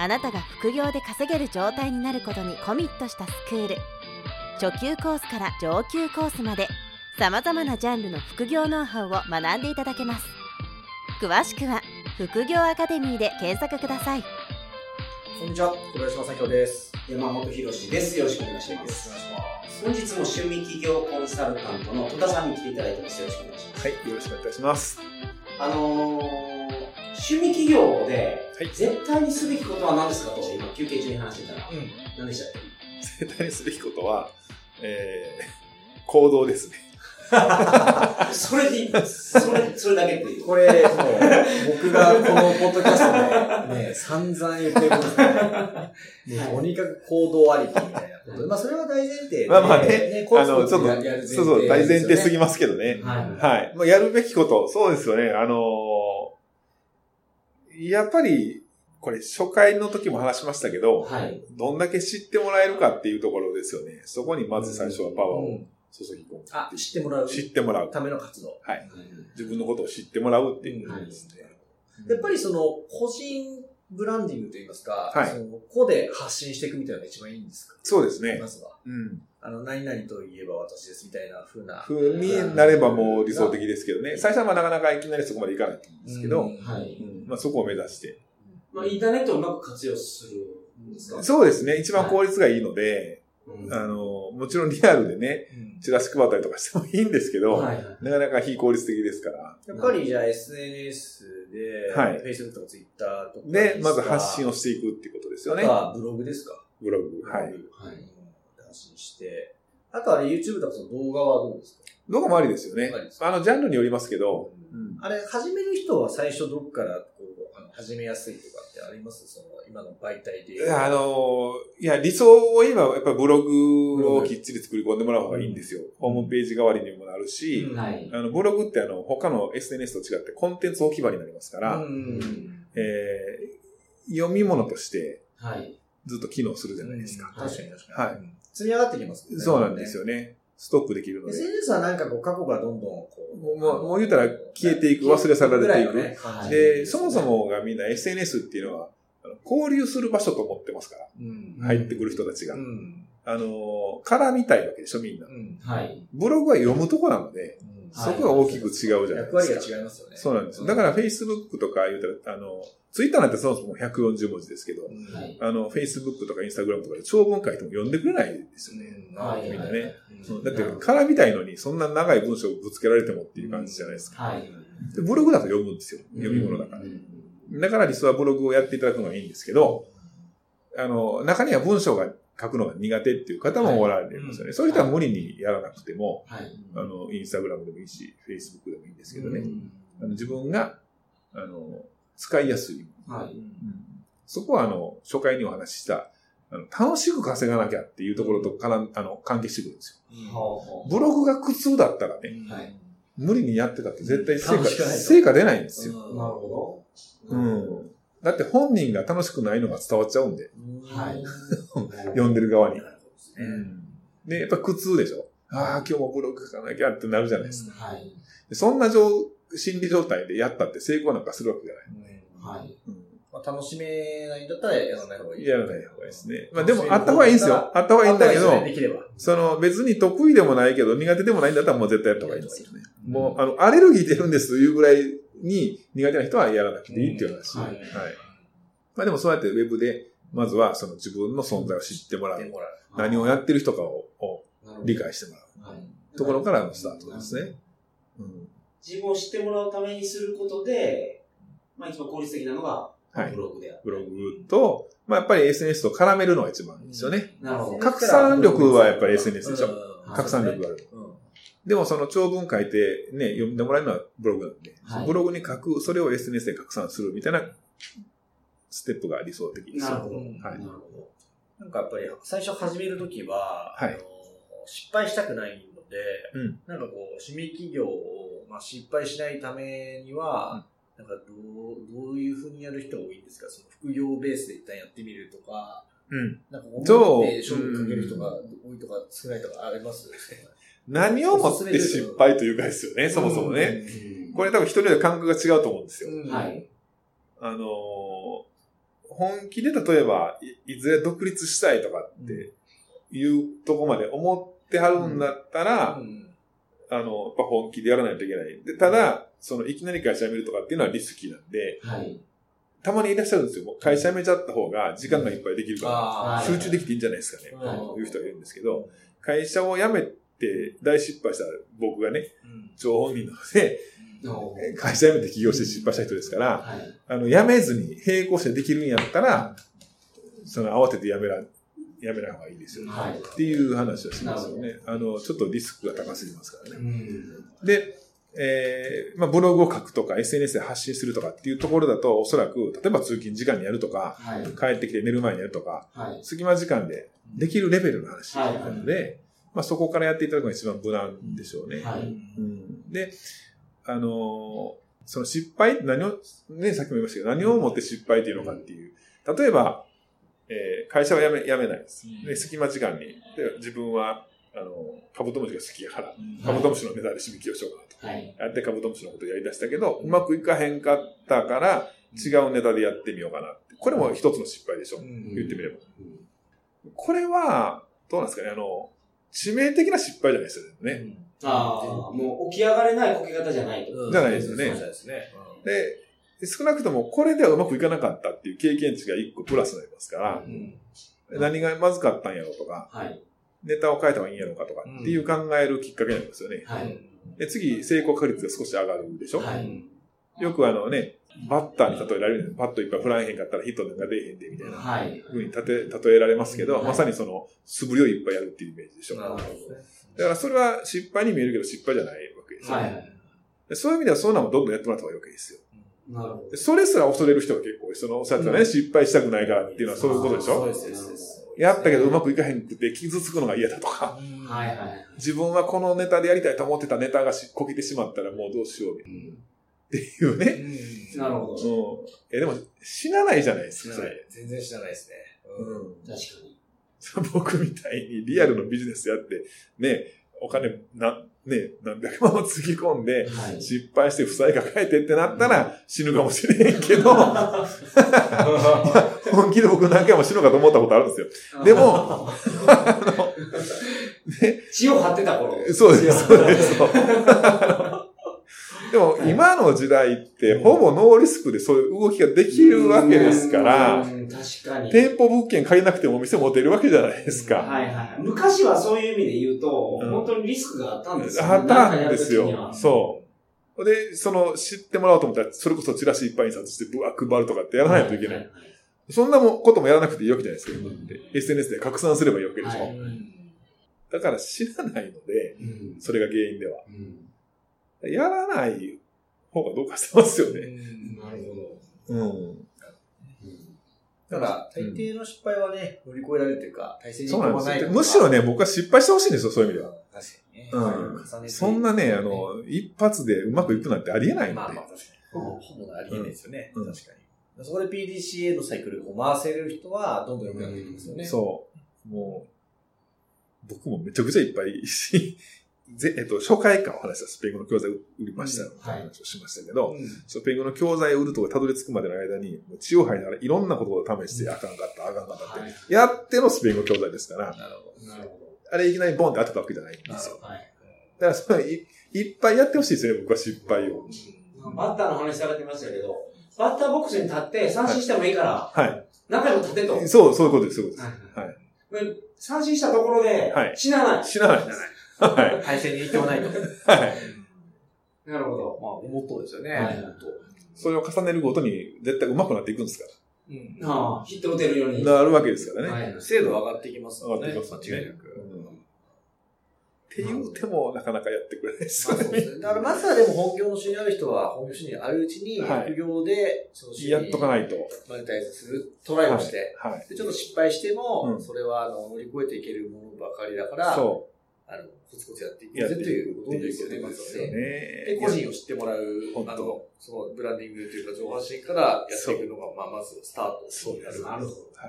あなたが副業で稼げる状態になることにコミットしたスクール初級コースから上級コースまでさまざまなジャンルの副業ノウハウを学んでいただけます詳しくは副業アカデミーで検索くださいこんにちは、小林正弘です。山本博史です。よろしくお願いします。本日も趣味企業コンサルタントの戸田さんに来ていただいてます。よろしくお願いします。はい、よろしくお願いいたします。あのー、趣味企業ではい絶対にすべきことは何ですかと今休憩中に話してたら、うん。何でしたっけ？絶対にすべきことは、えー、行動ですね。それでいい、それ、それだけっていう。これ、もう、僕がこのポッドキャストで、ね、散々言ってることですね。もうとにかく行動ありきみたいなことで。まあ、それは大前提で。まあまあねコあの、ちょっとそうそう、大前提すぎまますけどね。はい。はい。まあ、やるべきこと、そうですよね。あのーやっぱり、これ初回の時も話しましたけど、はい。どんだけ知ってもらえるかっていうところですよね。そこにまず最初はパワーを注ぎ込む。あ、知ってもらう知ってもらう。ための活動。はい。自分のことを知ってもらうっていうことですね。やっぱりその、個人ブランディングといいますか、はいその個で発信していくみたいなのが一番いいんですか？そうですねま。ずは。うん。あの、何々といえば私ですみたいな風な。風になればもう理想的ですけどね。最初はまあなかなかいきなりそこまでいかないと思うんですけど、うんはい。うんまあそこを目指して。まあ、インターネットをうまく活用するんですか？そうですね。一番効率がいいので、うんあの、もちろんリアルでね、うんチラシ配ったりとかしてもいいんですけど、はい。なかなか非効率的ですから。やっぱりじゃあ SNS で、はい Facebook とか Twitter とか。で、まず発信をしていくっていうことですよねブログですか？ブログ。はい。はい。うん発信して。あとあれ YouTube とかその動画はどうですか？動画もありですよね。あの、ジャンルによりますけど、あれ、始める人は最初どっからこうあの始めやすいとかってあります？その今の媒体で。あの、いや、理想を言えば、やっぱりブログをきっちり作り込んでもらう方がいいんですよ。ホームページ代わりにもなるし、うん。はい。あの、ブログってあの、他の SNS と違ってコンテンツ置き場になりますから、うん。えー読み物としてはい。ずっと機能するじゃないですか。確かに確かに。はいうん積み上がってきますね。そうなんですよね。ストックできるので。SNS はなんかこう過去がどんどんこう。もうもう言うたら消えていく忘れ去られていくぐらのねで、そもそ、もがみんな SNS っていうのは、あの交流する場所と思ってますから、うん入ってくる人たちが。うん。あの、絡みたいわけでしょ、みんなう。ん。はい。ブログは読むとこなので、うんそこが大きく違うじゃない役割ですか。が違いますよね。そうなんです。だから Facebook とか言うたら、あの、Twitter なんてそもそも140文字ですけど、あの、Facebook とか Instagram とかで長文書いても読んでくれないですよね。みんなね。うんだって、絡みたいのに、そんな長い文章をぶつけられてもっていう感じじゃないですか。ブログだと読むんですよ。読み物だから。だから理想はブログをやっていただくのがいいんですけど、あの、中には文章が書くのが苦手っていう方もおられますよね。そういう人は無理にやらなくても、はい。あの、インスタグラムでもいいし、フェイスブックでもいいんですけどね。うんあの自分が、あの、使いやすい。はい。うんそこは、あの、初回にお話しした、あの楽しく稼がなきゃっていうところとかあの、関係してくるんですよ。ブログが苦痛だったらね、はい無理にやってたって絶対成果、成果出ないんですよ。う。なるほど。うん。だって本人が楽しくないのが伝わっちゃうんで、はい。読んでる側にな。るほどでやっぱ苦痛でしょああ、今日もブログ書かなきゃってなるじゃないですか。はい。でそんな状心理状態でやったって成功なんかするわけじゃない。はい。うんまあ楽しめないんだったらやらない方がいい。やらない方がいいですね。まあでも、あった方がいいんですよ。あった方がいいんだけど。その別に得意でもないけど苦手でもないんだったらもう絶対やった方がいいんですよね。もう、あの、アレルギー出るんですというぐらいに苦手な人はやらなくていいっていう話。うんは。はいいまあでもそうやってウェブで、まずはその自分の存在を知ってもらう。もらう何をやってる人かをを理解してもらう。はい。ところからのスタートですね。うん。自分を知ってもらうためにすることで、まあ一番効率的なのが、はいブログである。ブログと、まあやっぱり SNS と絡めるのが一番いいですよね。なるほど。拡散力はやっぱり SNS でしょうん拡散力がある。うんでもその長文書いてね、読んでもらえるのはブログなんで、はいブログに書く、それを SNS で拡散するみたいなステップが理想的ですよ。なるほど。はいなるほど。なんかやっぱり最初始めるときは、はいあの失敗したくないので、うんなんかこう、趣味企業を、まあ、失敗しないためには、なんかどう、どういうふうにやる人が多いんですか？その副業ベースで一旦やってみるとか、うん。なんか思って勝負かける人が多いとか少ないとかあります？何をもって失敗というかですよね、そもそもね。これ多分一人で感覚が違うと思うんですよ。うんはい。あのー本気で例えばい、いずれ独立したいとかっていうとこまで思ってはるんだったら、うんあの、やっぱ本気でやらないといけない。で、ただ、その、いきなり会社辞めるとかっていうのはリスキーなんで、はい。たまにいらっしゃるんですよ。もう会社辞めちゃった方が時間がいっぱいできるかあら、集中できていいんじゃないですかね。はいいう人がいるんですけど、会社を辞めて大失敗した僕がね、うん張本人なので、の会社辞めて起業して失敗した人ですから、はい。あの、辞めずに並行してできるんやったら、その、慌てて辞めら、辞めない方がいいですよ、ね。はいっていう話をしますよね。あの、ちょっとリスクが高すぎますからね。うん。で、えーまあ、ブログを書くとか SNS で発信するとかっていうところだと、おそらく、例えば通勤時間にやるとか、はい。帰ってきて寝る前にやるとか、はい。隙間時間でできるレベルの話なので、まあ、そこからやっていただくのが一番無難でしょうね。はい。うん、で、あのーその失敗何を、ね、さっきも言いましたけど、何をもって失敗っていうのかっていう。例えば、えー会社は辞め、辞めないです。で、隙間時間に、で自分は、あの、カブトムシが好きやから、カブトムシのネタで締め切りをしようかなと。はい。やってカブトムシのことをやり出したけど、うまくいかへんかったから、違うネタでやってみようかなって。これも一つの失敗でしょ。言ってみれば。これは、どうなんですかね、あの、致命的な失敗じゃないですよね。ああ、もう起き上がれないこけ方じゃないと。じゃないですよねそうですね。で、少なくともこれではうまくいかなかったっていう経験値が一個プラスになりますから、うん何がまずかったんやろうとか、はい。ネタを変えた方がいいんやろうかとかっていう考えるきっかけになりますよね。はい。で、次、成功確率が少し上がるでしょ、はい。よくあのね、バッターに例えられるバットいっぱい振られへんかったらヒットなんか出えへんで、みたいなはい。風に例え例えられますけど、はいまさにその素振りをいっぱいやるっていうイメージでしょ。なるほどね。だからそれは失敗に見えるけど失敗じゃないわけですよね。はい。でそういう意味ではそういうのもどんどんやってもらった方がいいわけですよ。なるほどで。それすら恐れる人が結構多い。そのおっしゃってたね、うん失敗したくないからっていうのはそういうことでしょそうです。やったけどうまくいかへんくて傷つくのが嫌だとか、はいはい。自分はこのネタでやりたいと思ってたネタがしこけてしまったらもうどうしようっていうね。なるほど。うん。え、でも死なないじゃないですか、それ。全然知らないですね。うん。確かに。僕みたいにリアルのビジネスやって、ね、お金、な、ね、何百万もつぎ込んで、はい。失敗して負債抱えてってなったら死ぬかもしれへんけど、本気で僕何回も死ぬかと思ったことあるんですよ。でも、あの、ね、血を張ってた頃。そうです、そうです。でも今の時代ってほぼノーリスクでそういう動きができるわけですから、うん確かに。店舗物件借りなくてもお店持てるわけじゃないですか。はいはい。昔はそういう意味で言うと、うん本当にリスクがあったんですよ、あったんですよ。う。そう。で、その、知ってもらおうと思ったら、それこそチラシいっぱい印刷して、ぶわ、配るとかってやらないといけない。ははそんなもこともやらなくていいわけじゃないですか、今って。SNS で拡散すればいいわけでしょ。はいだから知らないので、うんそれが原因では。うんやらない方がどうかしてますよね。なるほど。うん。だから、大抵の失敗はね、乗り越えられるというか、体制にそうなんですよ。ないむしろね、僕は失敗してほしいんですよ、そういう意味では。確かにね。うん重ねてそんなね、あの、一発でうまくいくなんてありえないんで。まあまあ確かに。ほぼ、ほぼありえないですよね。うん確かに。そこで PDCA のサイクルを回せれる人は、どんどん良くなっていきますよね。そう。もう、僕もめちゃくちゃいっぱいし、ぜえっと、紹介会を話したスペイン語の教材を売りましたの話をしましたけど、うん。スペイン語の教材を売るとかたどり着くまでの間に、もう血を吐いながらいろんなことを試して、あかんかった、あかんかったって、はいやってのスペイン語教材ですから、なるほど。なるほあれいきなりボンって当てたわけじゃないんですよ。ど。はい。だからそれいいっぱいやってほしいですよね、僕は失敗を。バッターの話されてましたけど、バッターボックスに立って三振してもいいから、はい。何回も立てと。そう、そういうことです、そういうことではいで三振したところではい、死なない。す。知らないです。はい。体制に行ってもないと。はい。なるほど。まあ、思っとですよね。はい本それを重ねるごとに絶対上手くなっていくんですか当うんああ、ヒット打てるように。ら。なるわけですからね。はい精度上がってきますもんね。上がってきます間違いなく。うんって言うても、なかなかやってくれないですよね。まあそうですね。だからまずはでも本業の収入ある人は、本業収入あるうちに、はい副業で、その収入やっとかないと。マネタイズするトライをして、はい。でちょっと失敗しても、うんそれはあの乗り越えていけるものばかりだから、そあのコツコツやっていくぜということですよね、まずはね。ね。で、個人を知ってもらうあの、そのブランディングというか、情報発信からやっていくのが、まあ、まずスタートそうですなるほど。は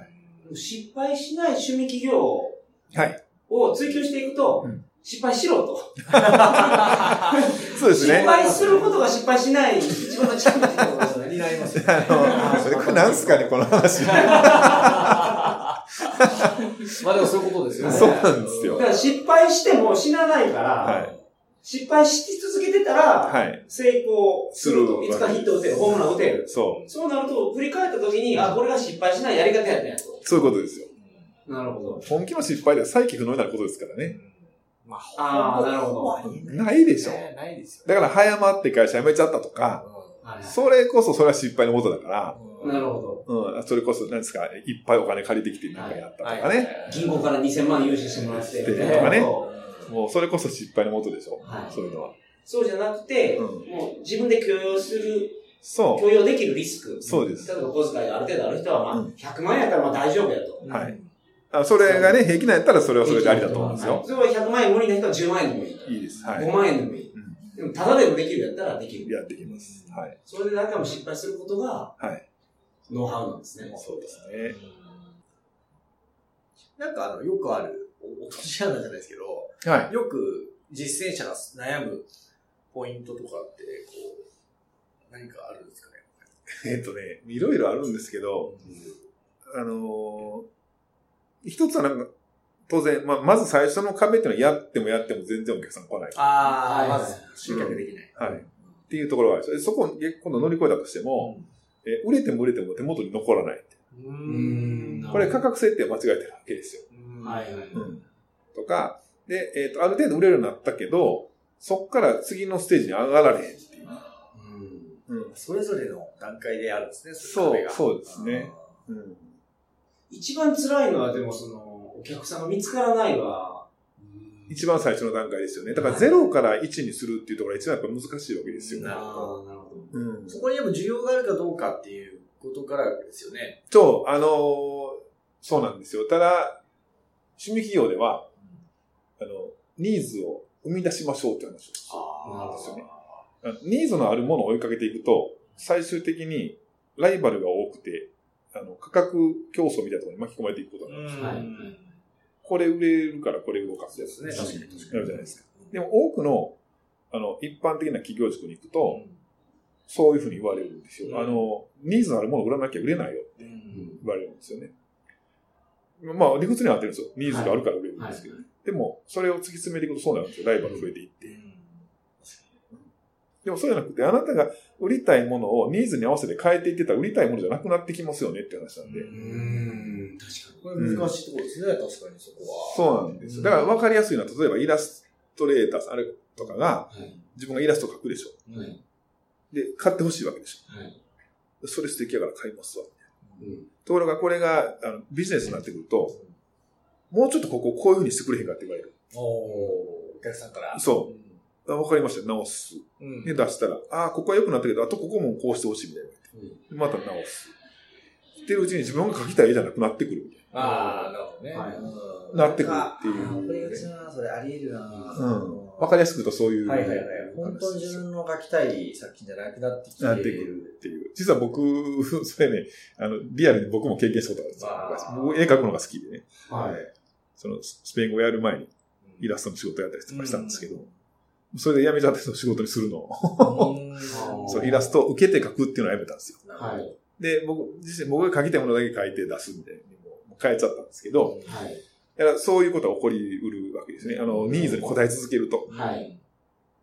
い。失敗しない趣味企業はい。を追求していくと、うん失敗しろと。そうですね。失敗することが失敗しない一番のチャンスってことですね。になりますよね。あの、それこれなんすかね、この話。まあでもそういうことですよね。そうなんですよだから失敗しても死なないから、はい失敗し続けてたら、はい。成功すると。するいつかヒット打てる、ホームラン打てる。そう。そうなると、振り返った時に、あ、これが失敗しないやり方やったんやと。そういうことですよ。なるほど。本気の失敗では再起不能になることですからね。まあーなるほどないでしょ。ねないですよ。だから早まって会社辞めちゃったとか、はいそれこそそれは失敗のもとだから、なるほど。うん、それこそ、なんですか、いっぱいお金借りてきてなんかやったとかね。銀行から2000万融資してもらって。とかねもうそれこそ失敗のもとでしょ？はいそういうのは。そうじゃなくて、うんもう自分で許容する、そ許容できるリスク。う。そうです。例えば小遣いがある程度ある人は、まあ、うん100万円やったらまあ大丈夫やと。はい。あそれがね、平気なんやったらそれはそれでありだと思うんですよ。それは100万円無理な人は10万円でもいい。いいです。はい。5万円でもいい。うんでも、ただでもできるやったらできる。やってきます。はい。それで何回も失敗することが、はい。ノウハウなんですね。そうですね。なんかあの、よくある、お落とし穴じゃないですけど、はい。よく実践者が悩むポイントとかって、こう、何かあるんですかね？えっとね、いろいろあるんですけど、あのー一つはなんか、当然、まあ、まず最初の壁っていうのはやってもやっても全然お客さん来ない。ああ、はいまず集客できない。はい。っていうところがある。それそこを今度乗り越えたとしても、え売れても売れても手元に残らない。ううんこれ価格設定間違えてるわけですよ。うんはいはい。うん。とか、で、えっ、と、ある程度売れるようになったけど、そっから次のステージに上がられへんっていう。うん。それぞれの段階であるんですね、そうれがそうですね。うん。一番辛いのは、でもその、お客さんが見つからないは、一番最初の段階ですよね。だから0から1にするっていうところが一番やっぱ難しいわけですよ。なるほどなるほど。うん。そこにでも需要があるかどうかっていうことからですよね。と、あのーそうなんですよ。ただ、趣味企業では、あの、ニーズを生み出しましょうって話をすなるんですよね。ニーズのあるものを追いかけていくと、最終的にライバルが多くて、あの、価格競争みたいなところに巻き込まれていくことがあるんですよ。はいこれ売れるからこれ動かすですね、確かに確かに。なるじゃないですか。でも多くの、あの、一般的な企業塾に行くと、そういうふうに言われるんですよ。うんあの、ニーズのあるものを売らなきゃ売れないよってうん言われるんですよね。まあ、理屈には合ってるんですよ。ニーズがあるから売れるんですけど、ねでも、それを突き詰めていくとそうなるんですよ。ライバル増えていって。でもそうじゃなくて、あなたが売りたいものをニーズに合わせて変えていってたら売りたいものじゃなくなってきますよねって話なんで。うん、確かこれ難しいところですね、確かにそこは。そうなんですよ。だから分かりやすいのは、例えばイラストレーターさんあれとかが、に。自分がイラスト描くでしょ。はい。はい。で、買ってほしいわけでしはい。ょ。それ素敵やから買いますわ。うん。ところがこれがあのビジネスになってくると、もうちょっとこここういうふうにしてくれへんかって言われる。おお客さんから。そあ分かりました。直す。うん。で、出したら、ああ、ここは良くなったけど、あとここもこうしてほしいみたいな。でまた直す。ってるうちに自分が描きたい絵じゃなくなってくるみたいああ、なるほどね。はいうんなってくるっていうあーこれがちな、それあり得るなな。うん。分かりやすく言うとそういう。はいはいはい。本当に自分の描きたい作品じゃなくなってきてなってくるっていう。実は僕、それね、あの、リアルに僕も経験したことあるんですよ僕絵描くのが好きでね。はい。その、スペイン語をやる前にイラストの仕事やったりとかしたんですけど、それで辞めちゃってその仕事にするのを、うん そうイラストを受けて描くっていうのをやめたんですよ。はい。で、僕自身、僕が描きたいものだけ描いて出すみたいにもう変えちゃったんですけど、はい。だからそういうことが起こりうるわけですね。あの、ニーズに応え続けると。はい。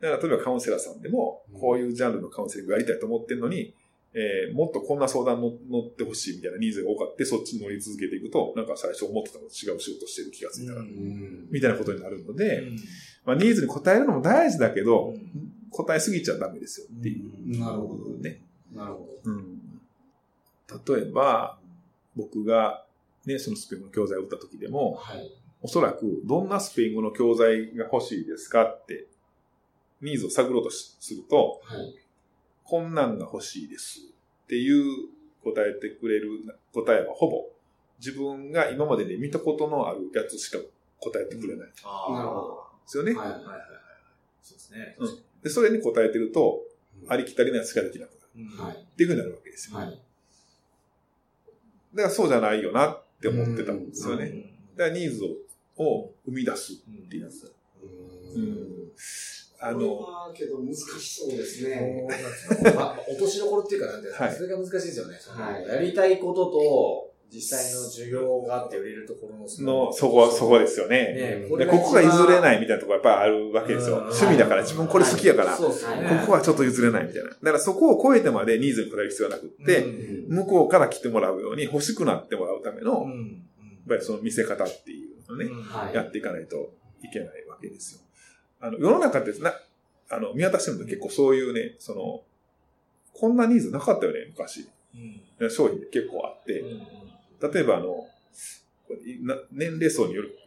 だから例えばカウンセラーさんでも、こういうジャンルのカウンセリングやりたいと思ってるのに、えーもっとこんな相談の乗ってほしいみたいなニーズが多かって、そっちに乗り続けていくと、なんか最初思ってたのと違う仕事してる気がついたら、うん。みたいなことになるので、まあ、ニーズに応えるのも大事だけど、うん答えすぎちゃダメですよっていう。なるほどね。なるほうん。例えば、僕が、ね、そのスペインの教材を打った時でど。も、はい。おそらくどんなスペイン語の教材が欲しいですかって、ニーズを探ろうとしすると、はい。こんなんが欲しいですっていう答えてくれる答えはほぼ自分が今までで見たことのあるやつしか答えてくれないなるほど。すよね。はい。はいはい。そうですね。うんでそれに答えてると、ありきたりなやつしかできなくなるうんはい。っていうふうになるわけですよ。はい。だからそうじゃないよなって思ってたんですよね。うんだからニーズをを生み出すうんっていうやつ。う。うんん。ああの、けど難しそうですね。まあ、落としどころっていうか、なんていうんではいそれが難しいですよね。はいやりたいことと、実際の需要があって売れるところのその、そこは、そこですよね。ねでここが譲れいないみたいなところやっぱりあるわけですよ。うん趣味だから自分これ好きやから。はいこはちょっと譲れないみたいな。だからそこを超えてまでニーズに応える必要はなくって、うん向こうから来てもらうように欲しくなってもらうための、やっうんぱりその見せ方っていうのをね、うんはいやっていかないといけないわけですよ。あの、世の中ってな、あの、見渡してみると結構そういうね、その、こんなニーズなかったよね、昔。うん商品結構あって、うん例えばあの、これな年齢層による。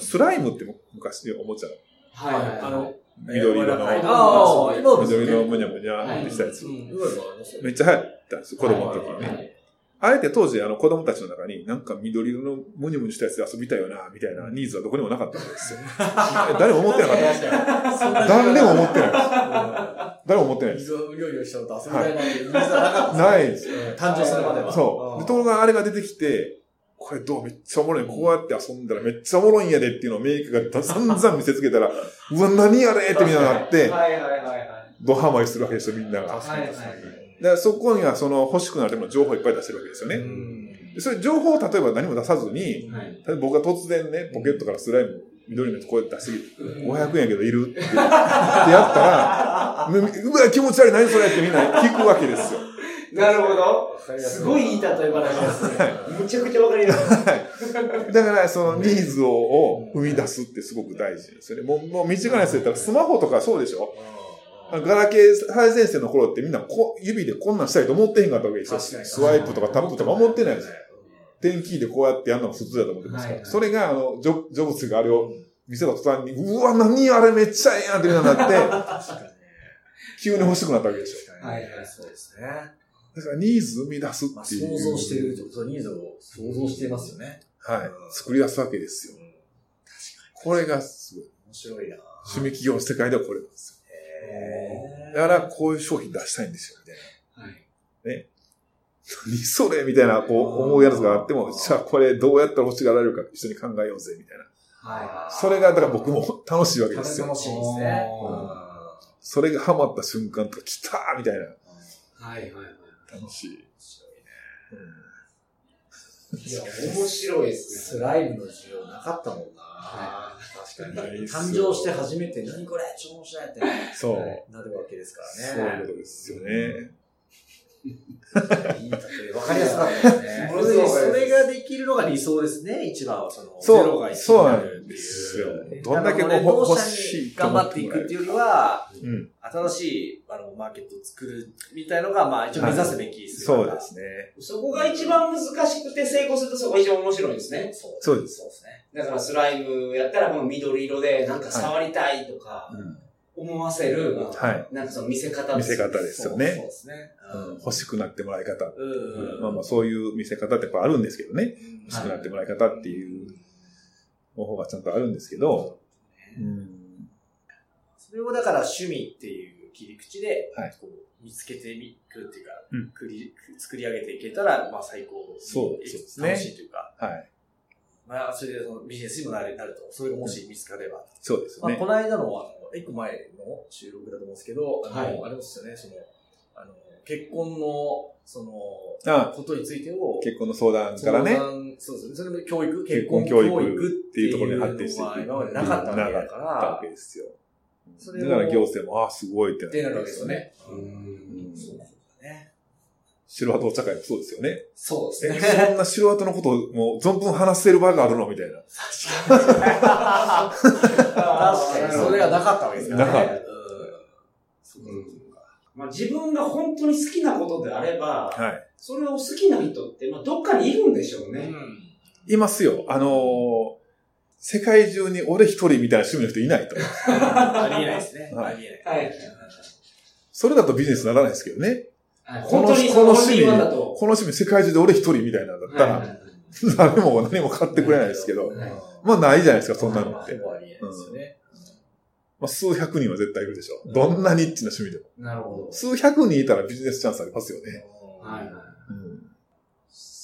スライムって昔おもちゃ、はい。はい。あの、緑色の、緑色のむにゃむにゃってしたやつ。めっちゃ流行ったんですよ、子供の時にね。はいあえて当時、あの、子供たちの中に、なんか緑色のムニムニしたやつで遊びたいよな、みたいなニーズはどこにもなかったわけですよ。誰も思ってなかったんですよ。誰でも思ってない。誰も思ってないです。水をうりょうりょしたのと遊びたいなってニーズはなかったないですうん誕生するまでは。そう。で、んところがあれが出てきて、これどうめっちゃおもろい。こうやって遊んだらめっちゃおもろいんやでっていうのをメイクが散々見せつけたら、うわ、何やれってみんななって、はいはいはいはい。ドハマりするわけですよ、みんなが。だか確かに確かに。らそこにはその欲しくなる情報をいっぱい出してるわけですよね。うんでそれ情報を例えば何も出さずに、はい。例えば僕が突然ね、ポケットからスライム、緑のやつこうやって出して、500円やけどいるってってやったら、むうわ、気持ち悪い、何それってみんな聞くわけですよ。なるほど。すごいいい例え話ですね。むちゃくちゃわかります。だから、そのニーズをを生み出すってすごく大事ですよね。もう、もう身近なやつやったら、スマホとかそうでしょガラケー最前線の頃ってみんなこ指でこんなんしたいと思ってへんかったわけですよ。確かにスワイプとかタップとか思ってないですよ。点キーでこうやってやるのが普通だと思ってますから。はいはいそれが、あの、ジョジョブズがあれを見せた途端に、うわ、何あれめっちゃええやんってなって。急に欲しくなったわけでしょ。はいはいそうですね。だからニーズ生み出すまあ、っていう。想像してる、そのニーズを想像してますよね。はい。作り出すわけですよ。これがすごい。面白いな趣味企業の世界ではこれなんです。だから、こういう商品出したいんですよ、みたいな。はい。何それみたいな、こう、思うやつがあっても、じゃあこれどうやったら欲しがられるか一緒に考えようぜ、みたいな。はそれが、だから僕も楽しいわけですよ。楽しいですね。おそれがハマった瞬間とか、来たーみたいな。い。はいはいはい。楽しい。いや、面白いですスね。ライムの需要なかったもんなは確かに。誕生して初めて、何これ超面白いってねそう。なるわけですかそうらね。いうことですよね。いい例え、わかりやすかったですね。それができるのが理想ですね、一番は。その、そうゼロが一そうなになんるっていう。ですよどんだけも欲しいと頑張っていくっていうよりは、うん。新しいあのマーケットを作るみたいのが、まあ一応目指すべきそうですね。そこが一番難しくて成功するとそこが一番面白いんですね。そうですそうですね。だからスライムやったらこの緑色でなんか触りたいとかうん思わせる、はい。なんかその見せ方見せ方ですよねそうですね。うん欲しくなってもらい方。うん。まあまあそういう見せ方ってやっぱあるんですけどね。うん欲しくなってもらい方っていう方法がちゃんとあるんですけど、うん。それをだから趣味っていう切り口で、はいこう見つけていくっていうか、うんくり作り上げていけたら、まあ最高。そうですね楽しいというか、はい。まあそれでそのビジネスにもなるなると、それがもし見つかれば。まあ、そうですよねこ。の間の、あの、一個前の収録だと思うんですけど、あの、はいあれですよね、その、あの、結婚の、その、あことについてを、結婚の相談からねそうですね。それも教育、結結婚婚教育っていうところに発展していく今までなかったわけだかなかったわらけ、ですよ。それをだから行政も、ああ、すごいってってなるわけですよ。ね。うんうんそうだね。城跡お茶会もそうですよね。そうえ、ですね。そんな城跡のことをもう存分話せる場があるのみたいな。確かに、それがなかったわけですからね。なかまあ、自分が本当に好きなことであれば、はい。それを好きな人って、まあ、どっかにいるんでしょうね。うんいますよ。あのー世界中に俺一人みたいな趣味の人いないと。ありえないですね。はいありえない。はい。それだとビジネスにならないですけどね。はいこの本当にこの趣味、この。趣味世界中で俺一人みたいなのだったら、はいはい 誰も何も買ってくれないですけど、はいまあないじゃないですか、そんなのって。ほぼありえないですよね。まあ数百人は絶対いるでしょ。どんなニッチな趣味でも。なるほど。数百人いたらビジネスチャンスありますよね。はいはい。うん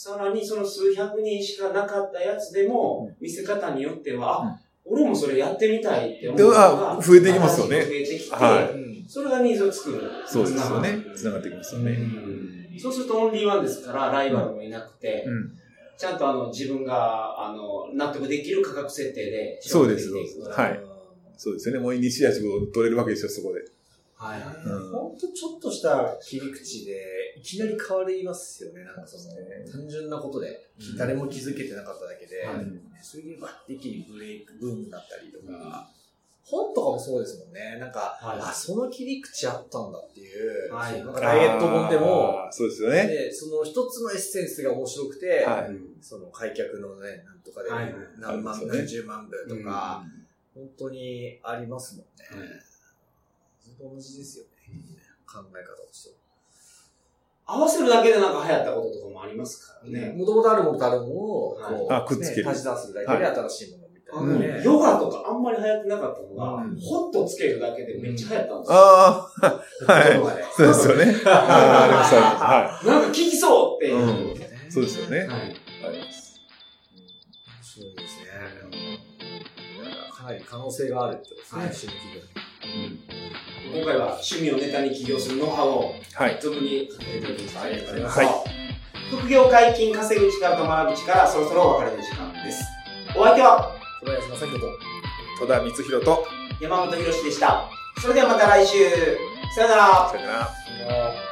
さらにその数百人しかなかったやつでも、見せ方によっては、あ、俺もそれやってみたいって思うがあ増えていきますよね増えてきて、はうんそれがニーズを作る。そうですよね。繋がってきますよね。うんそうするとオンリーワンですから、ライバルもいなくて、うん。ちゃんとあの自分があの納得できる価格設定でそうです商品できていくはいそうですよね。もうイニシアチブを取れるわけですよ、そこで。はいはい。うんほんとちょっとした切り口で、いきなり変わりますよね。なんかその、単純なことで、誰も気づけてなかっただけで、はいそれでバッて一気にブレイク、ブームになったりとか、本とかもそうですもんね。なんか、はいあ、その切り口あったんだっていう、はいなんかダイエット本でも、そうですよね。で、その一つのエッセンスが面白くて、はいその開脚のね、なんとかではいはい何万、何十万部とか、本当にありますもんね。はいずっと同じですよね。考え方として合わせるだけでなんか流行ったこととかもありますからは。ね。もともとあるものとあるものを、こう、あくっつけるね足し算するだけで新しいものあのなね。ヨガとかあんまり流行ってなかったのが、うんホットつけるだけでめっちゃ流行ったんですよ。ああ、はい。そうですよね。あります、あなんか効きそうっていう。そうですよね。はい。あります。面白いですね。かかなり可能性があるってことですね、はい新企業今回は趣味をネタに起業するノウハウをはい。存分に語っていただきました。ありがとうございます。はい副業解禁、稼ぐ力と学ぶ力、そろそろお別れの時間です。お相手は小林正宏と、戸田光弘と、山本博史でした。それではまた来週。さよなら。さよなら。